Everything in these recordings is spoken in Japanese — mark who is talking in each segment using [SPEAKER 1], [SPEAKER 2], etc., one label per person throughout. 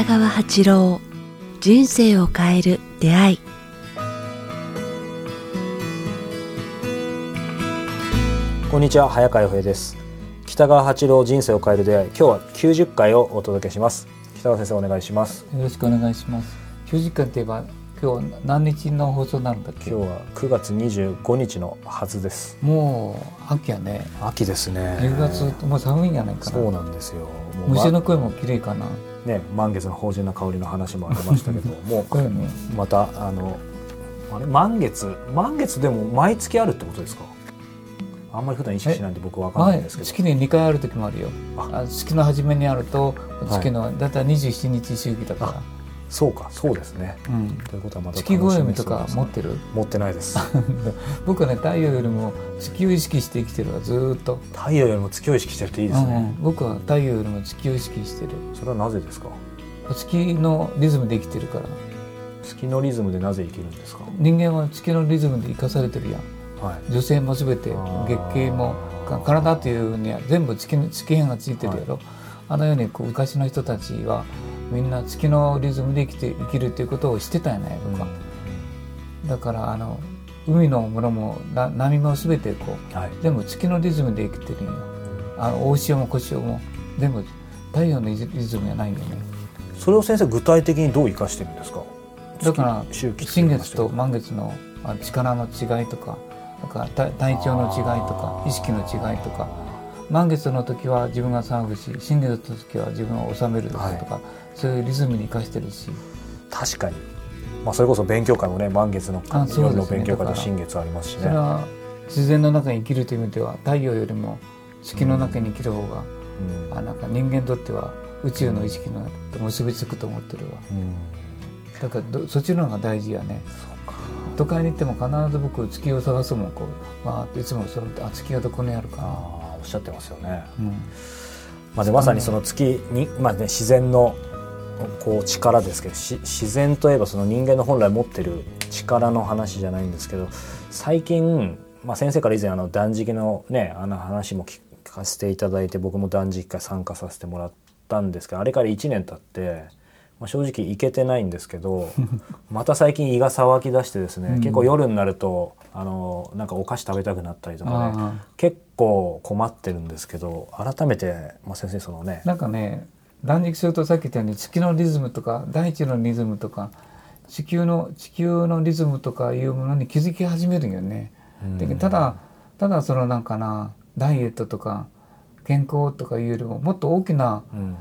[SPEAKER 1] 北川八郎人生を変える出会い。
[SPEAKER 2] こんにちは早川洋平です。北川八郎人生を変える出会い。今日は90回をお届けします。北川先生お願いします。
[SPEAKER 3] よろしくお願いします。90回といえば今日何日の放送になるんだっけ？
[SPEAKER 2] 今日は9月25日のはずです。
[SPEAKER 3] もう秋やね。
[SPEAKER 2] 秋ですね。
[SPEAKER 3] 10月もう寒いんじゃないかな。
[SPEAKER 2] そうなんですよ。もう
[SPEAKER 3] 虫の声も綺麗かな
[SPEAKER 2] ね満月の芳醇な香りの話もありましたけど もうまたあのあれ満月満月でも毎月あるってことですか？あんまり普段意識しないんで僕わかんないん
[SPEAKER 3] 前
[SPEAKER 2] ですけど。
[SPEAKER 3] 月に2回ある時もあるよ。
[SPEAKER 2] あ。
[SPEAKER 3] あ月の初めにあると月の、だいたい27日周期だか
[SPEAKER 2] そうか。そうですね。
[SPEAKER 3] ら、うん、
[SPEAKER 2] ということはまた
[SPEAKER 3] 月
[SPEAKER 2] 楽しみ
[SPEAKER 3] 暦とか持ってる？
[SPEAKER 2] 持ってないです。
[SPEAKER 3] 僕はね太陽よりも月を意識して生きてるわずーっと。
[SPEAKER 2] 太陽よりも月を意識してるといいですね、
[SPEAKER 3] うんうん、僕は太陽よりも月を意識してる。
[SPEAKER 2] それはなぜですか？
[SPEAKER 3] 月のリズムで生きてるから。
[SPEAKER 2] 月のリズムでなぜ生きるんですか？
[SPEAKER 3] 人間は月のリズムで生かされてるやん。
[SPEAKER 2] はい。
[SPEAKER 3] 女性も全て月経もか体というには全部月の月変がついてるやろ、あのようにこう昔の人たちはみんな月のリズムで生きて生きるということをしてたんやないのか、だからあの海のものもな波も全てこう
[SPEAKER 2] はい。
[SPEAKER 3] 全部月のリズムで生きてるんよ。あの大潮も小潮も全部太陽のリズムじゃないんよね。
[SPEAKER 2] それを先生具体的にどう生かしてるんですか？
[SPEAKER 3] だから新月と満月のあ力の違いとかなんか体体調の違いとか意識の違いとか満月の時は自分が騒ぐし新月の時は自分を収めるとか、
[SPEAKER 2] はい。
[SPEAKER 3] そういうリズムに生かしてるし。
[SPEAKER 2] 確かに、まあ、それこそ勉強会もね満月の夜の勉強会と新月ありますしね。
[SPEAKER 3] それは自然の中に生きるという意味では太陽よりも月の中に生きる方が、
[SPEAKER 2] うん。
[SPEAKER 3] あなんか人間にとっては宇宙の意識のと結びつくと思ってるわ。
[SPEAKER 2] うん。
[SPEAKER 3] だからどそっちの方が大事やね。都会に行っても必ず僕月を探すもんこうわーっていつもそのあ月はどこにあるかな
[SPEAKER 2] おっしゃってますよね、
[SPEAKER 3] うん。
[SPEAKER 2] まあ、でまさにその月に、まあね、自然のこう力ですけどし自然といえばその人間の本来持ってる力の話じゃないんですけど最近、まあ、先生から以前あの断食の,、ね、あの話も聞かせていただいて僕も断食会参加させてもらったんですけどあれから1年経って、まあ、正直行けてないんですけど また最近胃が騒ぎ出してですね、
[SPEAKER 3] うん。
[SPEAKER 2] 結構夜になるとあのなんかお菓子食べたくなったりとかね
[SPEAKER 3] あ
[SPEAKER 2] 結構困ってるんですけど改めて、まあ、先生そのね
[SPEAKER 3] あなんかね断食するとさっき言ったように月のリズムとか大地のリズムとか地球の地球のリズムとかいうものに気づき始めるよね。でただただそのなんかなダイエットとか健康とかいうよりももっと大きな
[SPEAKER 2] うん。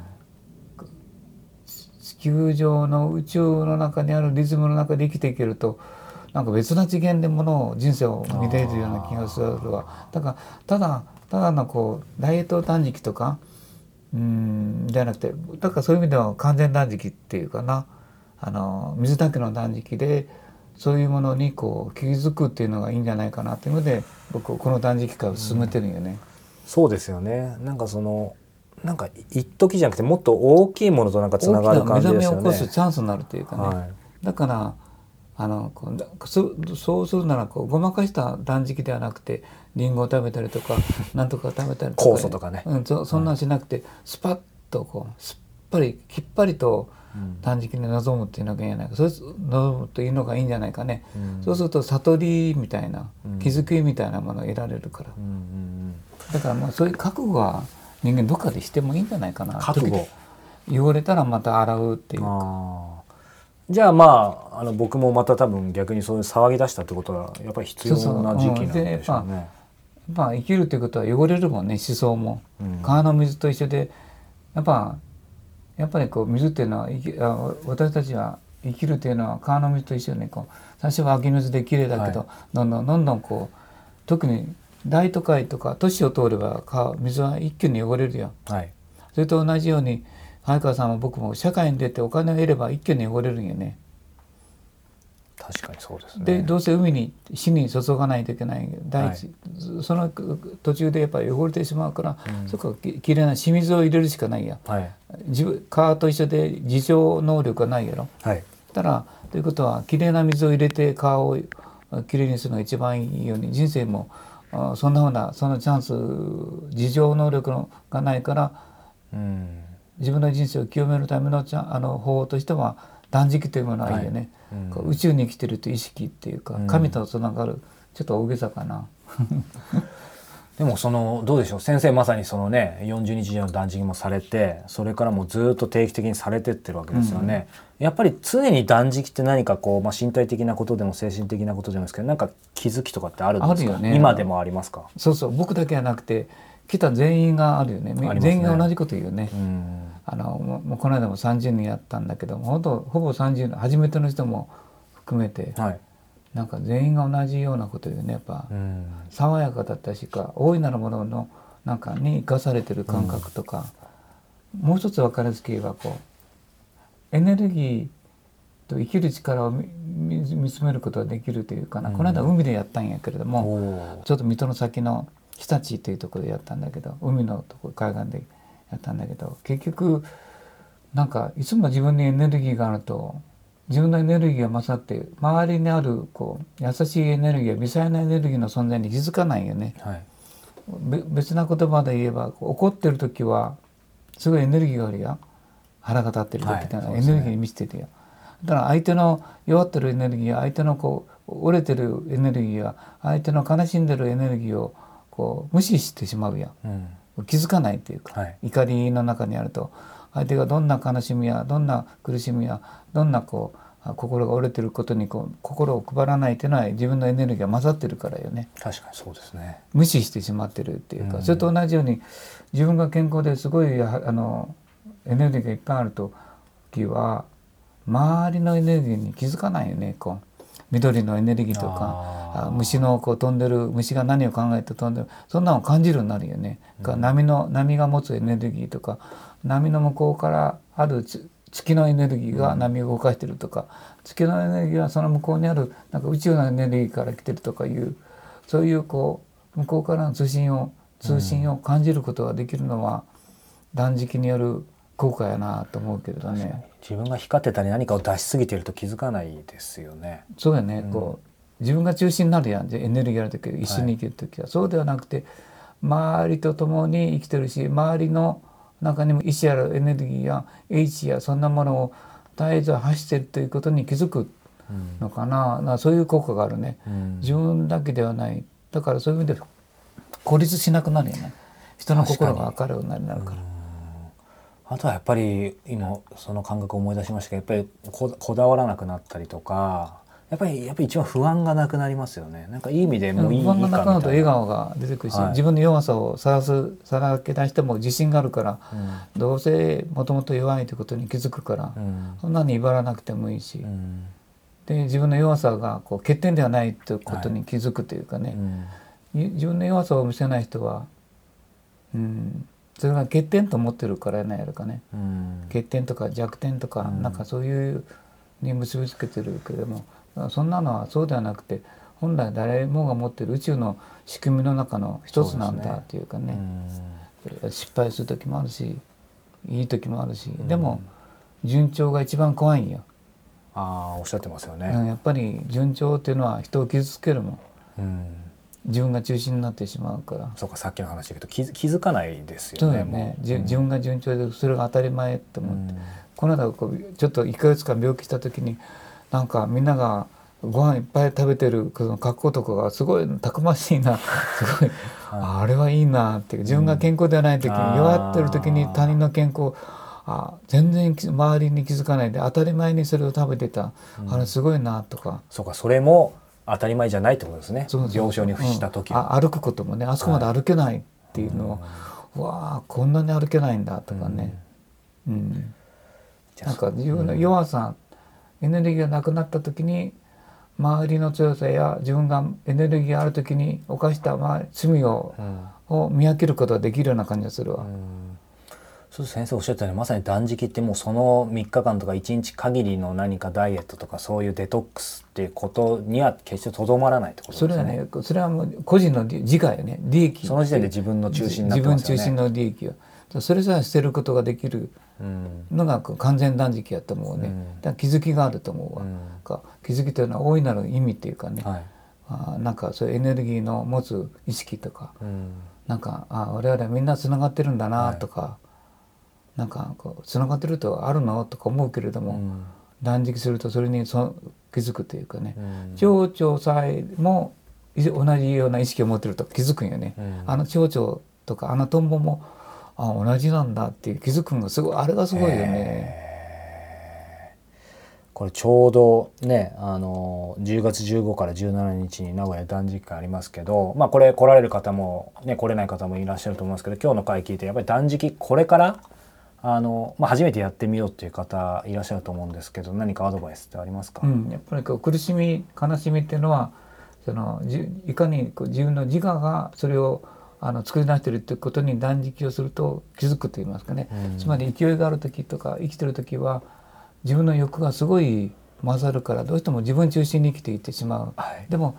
[SPEAKER 3] 地球上の宇宙の中にあるリズムの中で生きていけるとなんか別な次元でものを人生を見れるような気がするわだからただただのこうダイエット断食とかうんじゃなくてだからそういう意味では完全断食っていうかなあの水だけの断食でそういうものにこう気づくっていうのがいいんじゃないかなっていうので僕この断食会を進めてるんよね。
[SPEAKER 2] そうですよねなんかそのなんか一時じゃなくてもっと大きいものとなんかつながる感じですよね
[SPEAKER 3] 覚めを起こす。チャンスになるというかね。
[SPEAKER 2] はい
[SPEAKER 3] だからあのこうだそそうするならこうごまかした断食ではなくてリンゴを食べたりとか なんとか食べたりとか。
[SPEAKER 2] 酵素とかね。
[SPEAKER 3] うん、そそんなんしなくてスパッとこうすっぱりきっぱりと
[SPEAKER 2] うん。
[SPEAKER 3] 断食に臨むっていうのがいいんじゃないか。そうす臨むというのがいいんじゃないかね、
[SPEAKER 2] うん。
[SPEAKER 3] そうすると悟りみたいな
[SPEAKER 2] うん。
[SPEAKER 3] 気づきみたいなものを得られるから、
[SPEAKER 2] うんうん
[SPEAKER 3] だからまあそういう覚悟は人間どっかでしてもいいんじゃないかな。
[SPEAKER 2] 覚悟。
[SPEAKER 3] 汚れたらまた洗うっていうか
[SPEAKER 2] じゃあまああの僕もまた多分逆にそういう騒ぎ出したってことはやっぱり必要な時期なんでしょうね。
[SPEAKER 3] まあ生きるということは汚れるもんね思想も。
[SPEAKER 2] うん
[SPEAKER 3] 川の水と一緒でやっぱやっぱりこう水っていうのは生きあ私たちは生きるというのは川の水と一緒にこう最初は湧き水できれいだけど、
[SPEAKER 2] は
[SPEAKER 3] どんどんどんどんこう特に大都会とか都市を通れば川水は一気に汚れるよ。
[SPEAKER 2] はい
[SPEAKER 3] それと同じように早川さんも僕も社会に出てお金を得れば一気に汚れるんよね。
[SPEAKER 2] 確かにそうですね。
[SPEAKER 3] でどうせ海に死に注がないといけない第一、その途中でやっぱり汚れてしまうから、そこはききれいな清水を入れるしかないや。
[SPEAKER 2] はい。
[SPEAKER 3] 自分川と一緒で自浄能力がないやろ。
[SPEAKER 2] はい。
[SPEAKER 3] たらということはきれいな水を入れて川をきれいにするのが一番いいように人生もあそんなふうなそのチャンス自浄能力のがないから
[SPEAKER 2] うん
[SPEAKER 3] 自分の人生を清めるためのあの方法としては断食というものはいいよね、
[SPEAKER 2] はい。うん
[SPEAKER 3] 宇宙に生きてるという意識っていうか、
[SPEAKER 2] うん。
[SPEAKER 3] 神とつながるちょっと大げさかな。
[SPEAKER 2] でもそのどうでしょう？先生まさにそのね40日以上の断食もされてそれからもうずっと定期的にされてってるわけですよね、やっぱり常に断食って何かこう、まあ、身体的なことでも精神的なことでもですけどなんか気づきとかってあるんですか？
[SPEAKER 3] ね。
[SPEAKER 2] 今でもありますか？
[SPEAKER 3] そうそう。僕だけじゃなくて来た全員があるよね。
[SPEAKER 2] ね。
[SPEAKER 3] 全員が同じこと言うね。
[SPEAKER 2] うん
[SPEAKER 3] あのもうこの間も30人やったんだけど本当ほぼ30人初めての人も含めて
[SPEAKER 2] はい、
[SPEAKER 3] なんか全員が同じようなこと言うねやっぱ、
[SPEAKER 2] うん。
[SPEAKER 3] 爽やかだったしか大いなるもののなんかに生かされてる感覚とか、もう一つ分かりやすく言えばこうエネルギーと生きる力を見つめることができるというかな、
[SPEAKER 2] うん。
[SPEAKER 3] この間海でやったんやけれども、ちょっと水戸の先の日立というところでやったんだけど海のとこ海岸でやったんだけど結局なんかいつも自分にエネルギーがあると自分のエネルギーが勝って周りにあるこう優しいエネルギーや微細なエネルギーの存在に気づかないよね。
[SPEAKER 2] はい。
[SPEAKER 3] べ別な言葉で言えば怒ってる時はすごいエネルギーがあるやん腹が立ってる時っての
[SPEAKER 2] はい。
[SPEAKER 3] エネルギーに満ちててや、だから相手の弱ってるエネルギーや相手のこう折れてるエネルギーや相手の悲しんでるエネルギーをこう無視してしまうやん
[SPEAKER 2] うん
[SPEAKER 3] 気づかないっていうか、
[SPEAKER 2] はい。
[SPEAKER 3] 怒りの中にあると相手がどんな悲しみやどんな苦しみやどんなこうあ心が折れてることにこう心を配らないっていうのは自分のエネルギーが混ざってるからよね。
[SPEAKER 2] 確かにそうですね。
[SPEAKER 3] 無視してしまってるっていうか、
[SPEAKER 2] うん。
[SPEAKER 3] それと同じように自分が健康ですごいああのエネルギーがいっぱいある時は周りのエネルギーに気づかないよねこう緑のエネルギーとかあ虫のこう飛んでる虫が何を考えて飛んでるそんなのを感じるようになるよね。か波の波が持つエネルギーとか波の向こうからあるつ月のエネルギーが波を動かしてるとか、月のエネルギーはその向こうにあるなんか宇宙のエネルギーから来てるとかいうそういうこう向こうからの通信を通信を感じることができるのは断食による効果やなと思うけれどね。
[SPEAKER 2] 自分が光ってたり何かを出しすぎてると気づかないですよね。
[SPEAKER 3] そうやね、こう自分が中心になるやん。エネルギーある時一緒に生きる時は、そうではなくて周りと共に生きてるし周りの中にも意志あるエネルギーや H やそんなものを絶えず発してるということに気づくのかな,、なそういう効果があるね、
[SPEAKER 2] うん。
[SPEAKER 3] 自分だけではない。だからそういう意味で孤立しなくなるよね。人の心が明るくなるから。
[SPEAKER 2] あとはやっぱり今その感覚を思い出しましたけどやっぱりここだわらなくなったりとかやっぱりやっぱり一番不安がなくなりますよね。なんかいい意味でもういい
[SPEAKER 3] 不安がなくなると笑顔が出てくるし、
[SPEAKER 2] はい。
[SPEAKER 3] 自分の弱さをさらすさらけ出しても自信があるから、
[SPEAKER 2] みたいな
[SPEAKER 3] どうせもともと弱いということに気づくから、
[SPEAKER 2] うん。
[SPEAKER 3] そんなに威張らなくてもいいし、
[SPEAKER 2] うん。
[SPEAKER 3] で自分の弱さがこう欠点ではないということに気づくというか
[SPEAKER 2] う
[SPEAKER 3] ね、
[SPEAKER 2] ん。
[SPEAKER 3] い自分の弱さを見せない人は、うん、それが欠点と思ってるからやないやるかね。
[SPEAKER 2] うん。
[SPEAKER 3] 欠点とか弱点とか、
[SPEAKER 2] うん。
[SPEAKER 3] なんかそういうに結びつけてるけれどもそんなのはそうではなくて本来誰もが持ってる宇宙の仕組みの中の一つなんだっていうかね。失敗する時もあるしいい時もあるし、でも順調が一番怖いんよ、
[SPEAKER 2] ああおっしゃってますよね。
[SPEAKER 3] うんやっぱり順調っていうのは人を傷つけるもん。
[SPEAKER 2] うん
[SPEAKER 3] 自分が中心になってしまうから。
[SPEAKER 2] そうかさっきの話で言うと気づ気づかないですよね
[SPEAKER 3] ね、じ
[SPEAKER 2] もう
[SPEAKER 3] 自分が順調でそれが当たり前って思って、
[SPEAKER 2] うん。
[SPEAKER 3] この間こうちょっと1ヶ月間病気した時になんかみんながご飯いっぱい食べてるその格好とかがすごいたくましいな。すごい、ああれはいいなって。自分が健康ではない時に、弱ってる時に他人の健康あ全然き周りに気づかないで当たり前にそれを食べてた、あれすごいなとか。
[SPEAKER 2] そうかそれも当たり前じゃないってことですね。病床に伏した時
[SPEAKER 3] うん。あ歩くこともねあそこまで歩けないっていうのを、うわあこんなに歩けないんだとかね、うん。
[SPEAKER 2] じゃあ
[SPEAKER 3] なんか自分の弱さ、エネルギーがなくなった時に周りの強さや自分がエネルギーがある時に犯したまあ罪を,、を見分けることができるような感じがするわ。
[SPEAKER 2] そう先生おっしゃったようにまさに断食ってもうその3日間とか1日限りの何かダイエットとかそういうデトックスっていうことには決してとどまらないってこと
[SPEAKER 3] それは
[SPEAKER 2] ですよね。
[SPEAKER 3] ねそれはもう個人の利自我よね利益
[SPEAKER 2] その時点で自分の中心になってますよね。
[SPEAKER 3] 自分中心の利益をそれさえ捨てることができる
[SPEAKER 2] うん。
[SPEAKER 3] のが完全断食やと思うね、
[SPEAKER 2] うん。
[SPEAKER 3] だ気づきがあると思うわ、
[SPEAKER 2] うん。
[SPEAKER 3] か気づきというのは大いなる意味っていうかね、
[SPEAKER 2] はい。
[SPEAKER 3] あーなんかそういうエネルギーの持つ意識とか。
[SPEAKER 2] うん。
[SPEAKER 3] なんかあ我々はみんなつながってるんだなとか、なんかこうつながってるとあるの？とか思うけれども、
[SPEAKER 2] うん。
[SPEAKER 3] 断食するとそれにそ気づくというかね、
[SPEAKER 2] うん。
[SPEAKER 3] 蝶々さえもい同じような意識を持ってると気づくんよね、
[SPEAKER 2] うん。
[SPEAKER 3] あの蝶々とかあのトンボもあ同じなんだっていう気づくのがすごいあれがすごいよね。
[SPEAKER 2] これちょうどねあの10月15から17日に名古屋断食会ありますけどまあこれ来られる方もね来れない方もいらっしゃると思いますけど今日の回聞いてやっぱり断食これからあの、まあ、初めてやってみようっていう方いらっしゃると思うんですけど何かアドバイスってありますか、
[SPEAKER 3] うん、やっぱりこう苦しみ悲しみっていうのはそのじいかにこう自分の自我がそれをあの作り出してるっていうことに断食をすると気づくと言いますかね、
[SPEAKER 2] うん。
[SPEAKER 3] つまり勢いがある時とか生きてる時は自分の欲がすごい混ざるからどうしても自分中心に生きていってしまう。
[SPEAKER 2] はい。
[SPEAKER 3] でも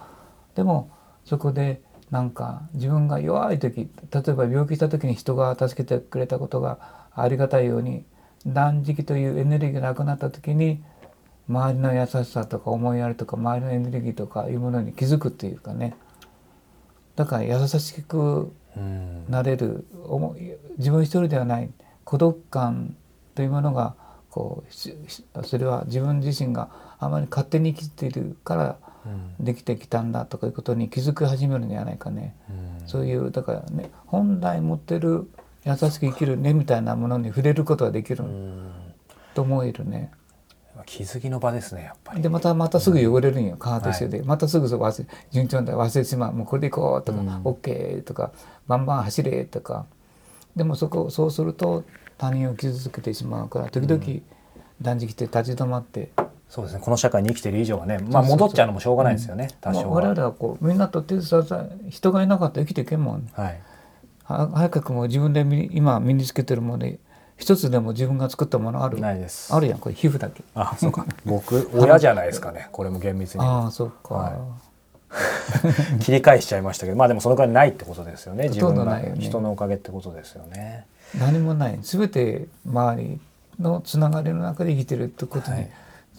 [SPEAKER 3] でもそこでなんか自分が弱い時例えば病気した時に人が助けてくれたことがありがたいように断食というエネルギーがなくなった時に周りの優しさとか思いやりとか周りのエネルギーとかいうものに気づくっていうかね。だから優しく
[SPEAKER 2] うん
[SPEAKER 3] なれる思い自分一人ではない孤独感というものがこうそれは自分自身があまり勝手に生きているから
[SPEAKER 2] うん。
[SPEAKER 3] できてきたんだとかいうことに気づき始めるんじゃないかね。
[SPEAKER 2] うん。
[SPEAKER 3] そういうだからね本来持ってる優しく生きる根みたいなものに触れることができる
[SPEAKER 2] うん。
[SPEAKER 3] と思えるね。
[SPEAKER 2] 気づきの場ですねやっぱり。
[SPEAKER 3] でまたまたすぐ汚れるんよ。カーと一緒で、またすぐそう忘れ順調で忘れてしまう。もうこれで行こうとか、
[SPEAKER 2] うん。
[SPEAKER 3] オッケーとかバンバン走れとか。でもそこそうすると他人を傷つけてしまうから時々断食して立ち止まって、
[SPEAKER 2] そうですね。この社会に生きてる以上はねまあ戻っちゃうのもしょうがないですよね、多少
[SPEAKER 3] まあ我
[SPEAKER 2] は、
[SPEAKER 3] 々はこうみんなと手伝って人がいなかったら生きていけんもん。
[SPEAKER 2] はい。
[SPEAKER 3] は早くもう自分で身今身につけてるもので一つでも自分が作ったものある？
[SPEAKER 2] ないです。
[SPEAKER 3] あるやんこれ皮膚だけ。
[SPEAKER 2] あそうか。僕親じゃないですかね。これも厳密に
[SPEAKER 3] ああそっか、
[SPEAKER 2] は 切り返しちゃいましたけどまあでもそのくらいないってことですよね。自分が人のおかげってことですよね。
[SPEAKER 3] 何もない。全て周りのつながりの中で生きてるってことに
[SPEAKER 2] はい。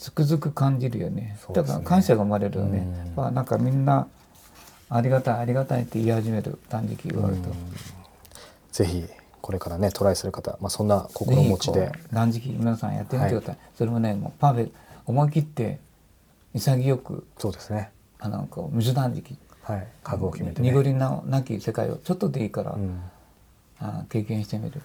[SPEAKER 3] つくづく感じるよね,、
[SPEAKER 2] そうですね。
[SPEAKER 3] だから感謝が生まれるよね。
[SPEAKER 2] うん、
[SPEAKER 3] まあ、なんかみんなありがたいありがたいって言い始める断食があると、
[SPEAKER 2] ぜひこれからねトライする方、まあ、そんな心持ちで。
[SPEAKER 3] う断食皆さんやってみてください、それもねもうパーフェクト思い切って潔く
[SPEAKER 2] そうですね。
[SPEAKER 3] あのこう水断食
[SPEAKER 2] はい。覚悟を決めてね。
[SPEAKER 3] 濁りななき世界をちょっとでいいから、
[SPEAKER 2] うん。
[SPEAKER 3] あ経験してみる。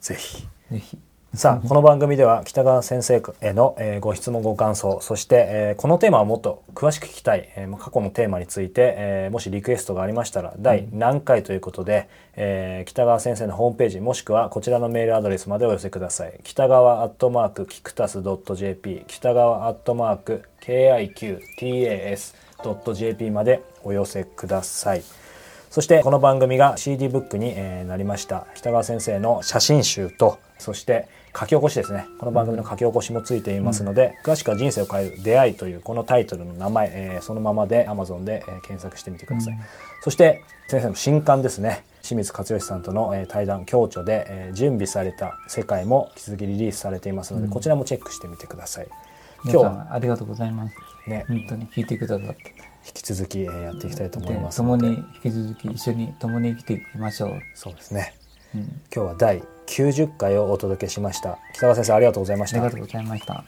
[SPEAKER 2] ぜひ。
[SPEAKER 3] ぜひ
[SPEAKER 2] さあこの番組では北川先生への、えーご質問ご感想そして、えーこのテーマをもっと詳しく聞きたい、えーまあ過去のテーマについて、えーもしリクエストがありましたら第何回ということで、えー北川先生のホームページもしくはこちらのメールアドレスまでお寄せください。北川アットマークキクタス .jp 北川アットマーク KIQTAS.jp までお寄せくださいそしてこの番組が CD ブックに、えーなりました。北川先生の写真集とそして書き起こしですね。この番組の書き起こしもついていますので、詳しくは「人生を変える出会い」というこのタイトルの名前、えーそのままで Amazon で、えー検索してみてください、そして先生の新刊ですね。清水勝義さんとの、えー対談共著で、えー準備された世界も引き続きリリースされていますので、こちらもチェックしてみてください。今日は
[SPEAKER 3] んありがとうございます。
[SPEAKER 2] ね。
[SPEAKER 3] 本当に聞いてくださって
[SPEAKER 2] 引き続き、えーやっていきたいと思い
[SPEAKER 3] で
[SPEAKER 2] ます
[SPEAKER 3] 共に引き続き一緒に共に生きていきましょう、
[SPEAKER 2] そうですね。
[SPEAKER 3] うん、
[SPEAKER 2] 今日は第90回をお届けしました。北川先生ありがとうございました。
[SPEAKER 3] ありがとうございました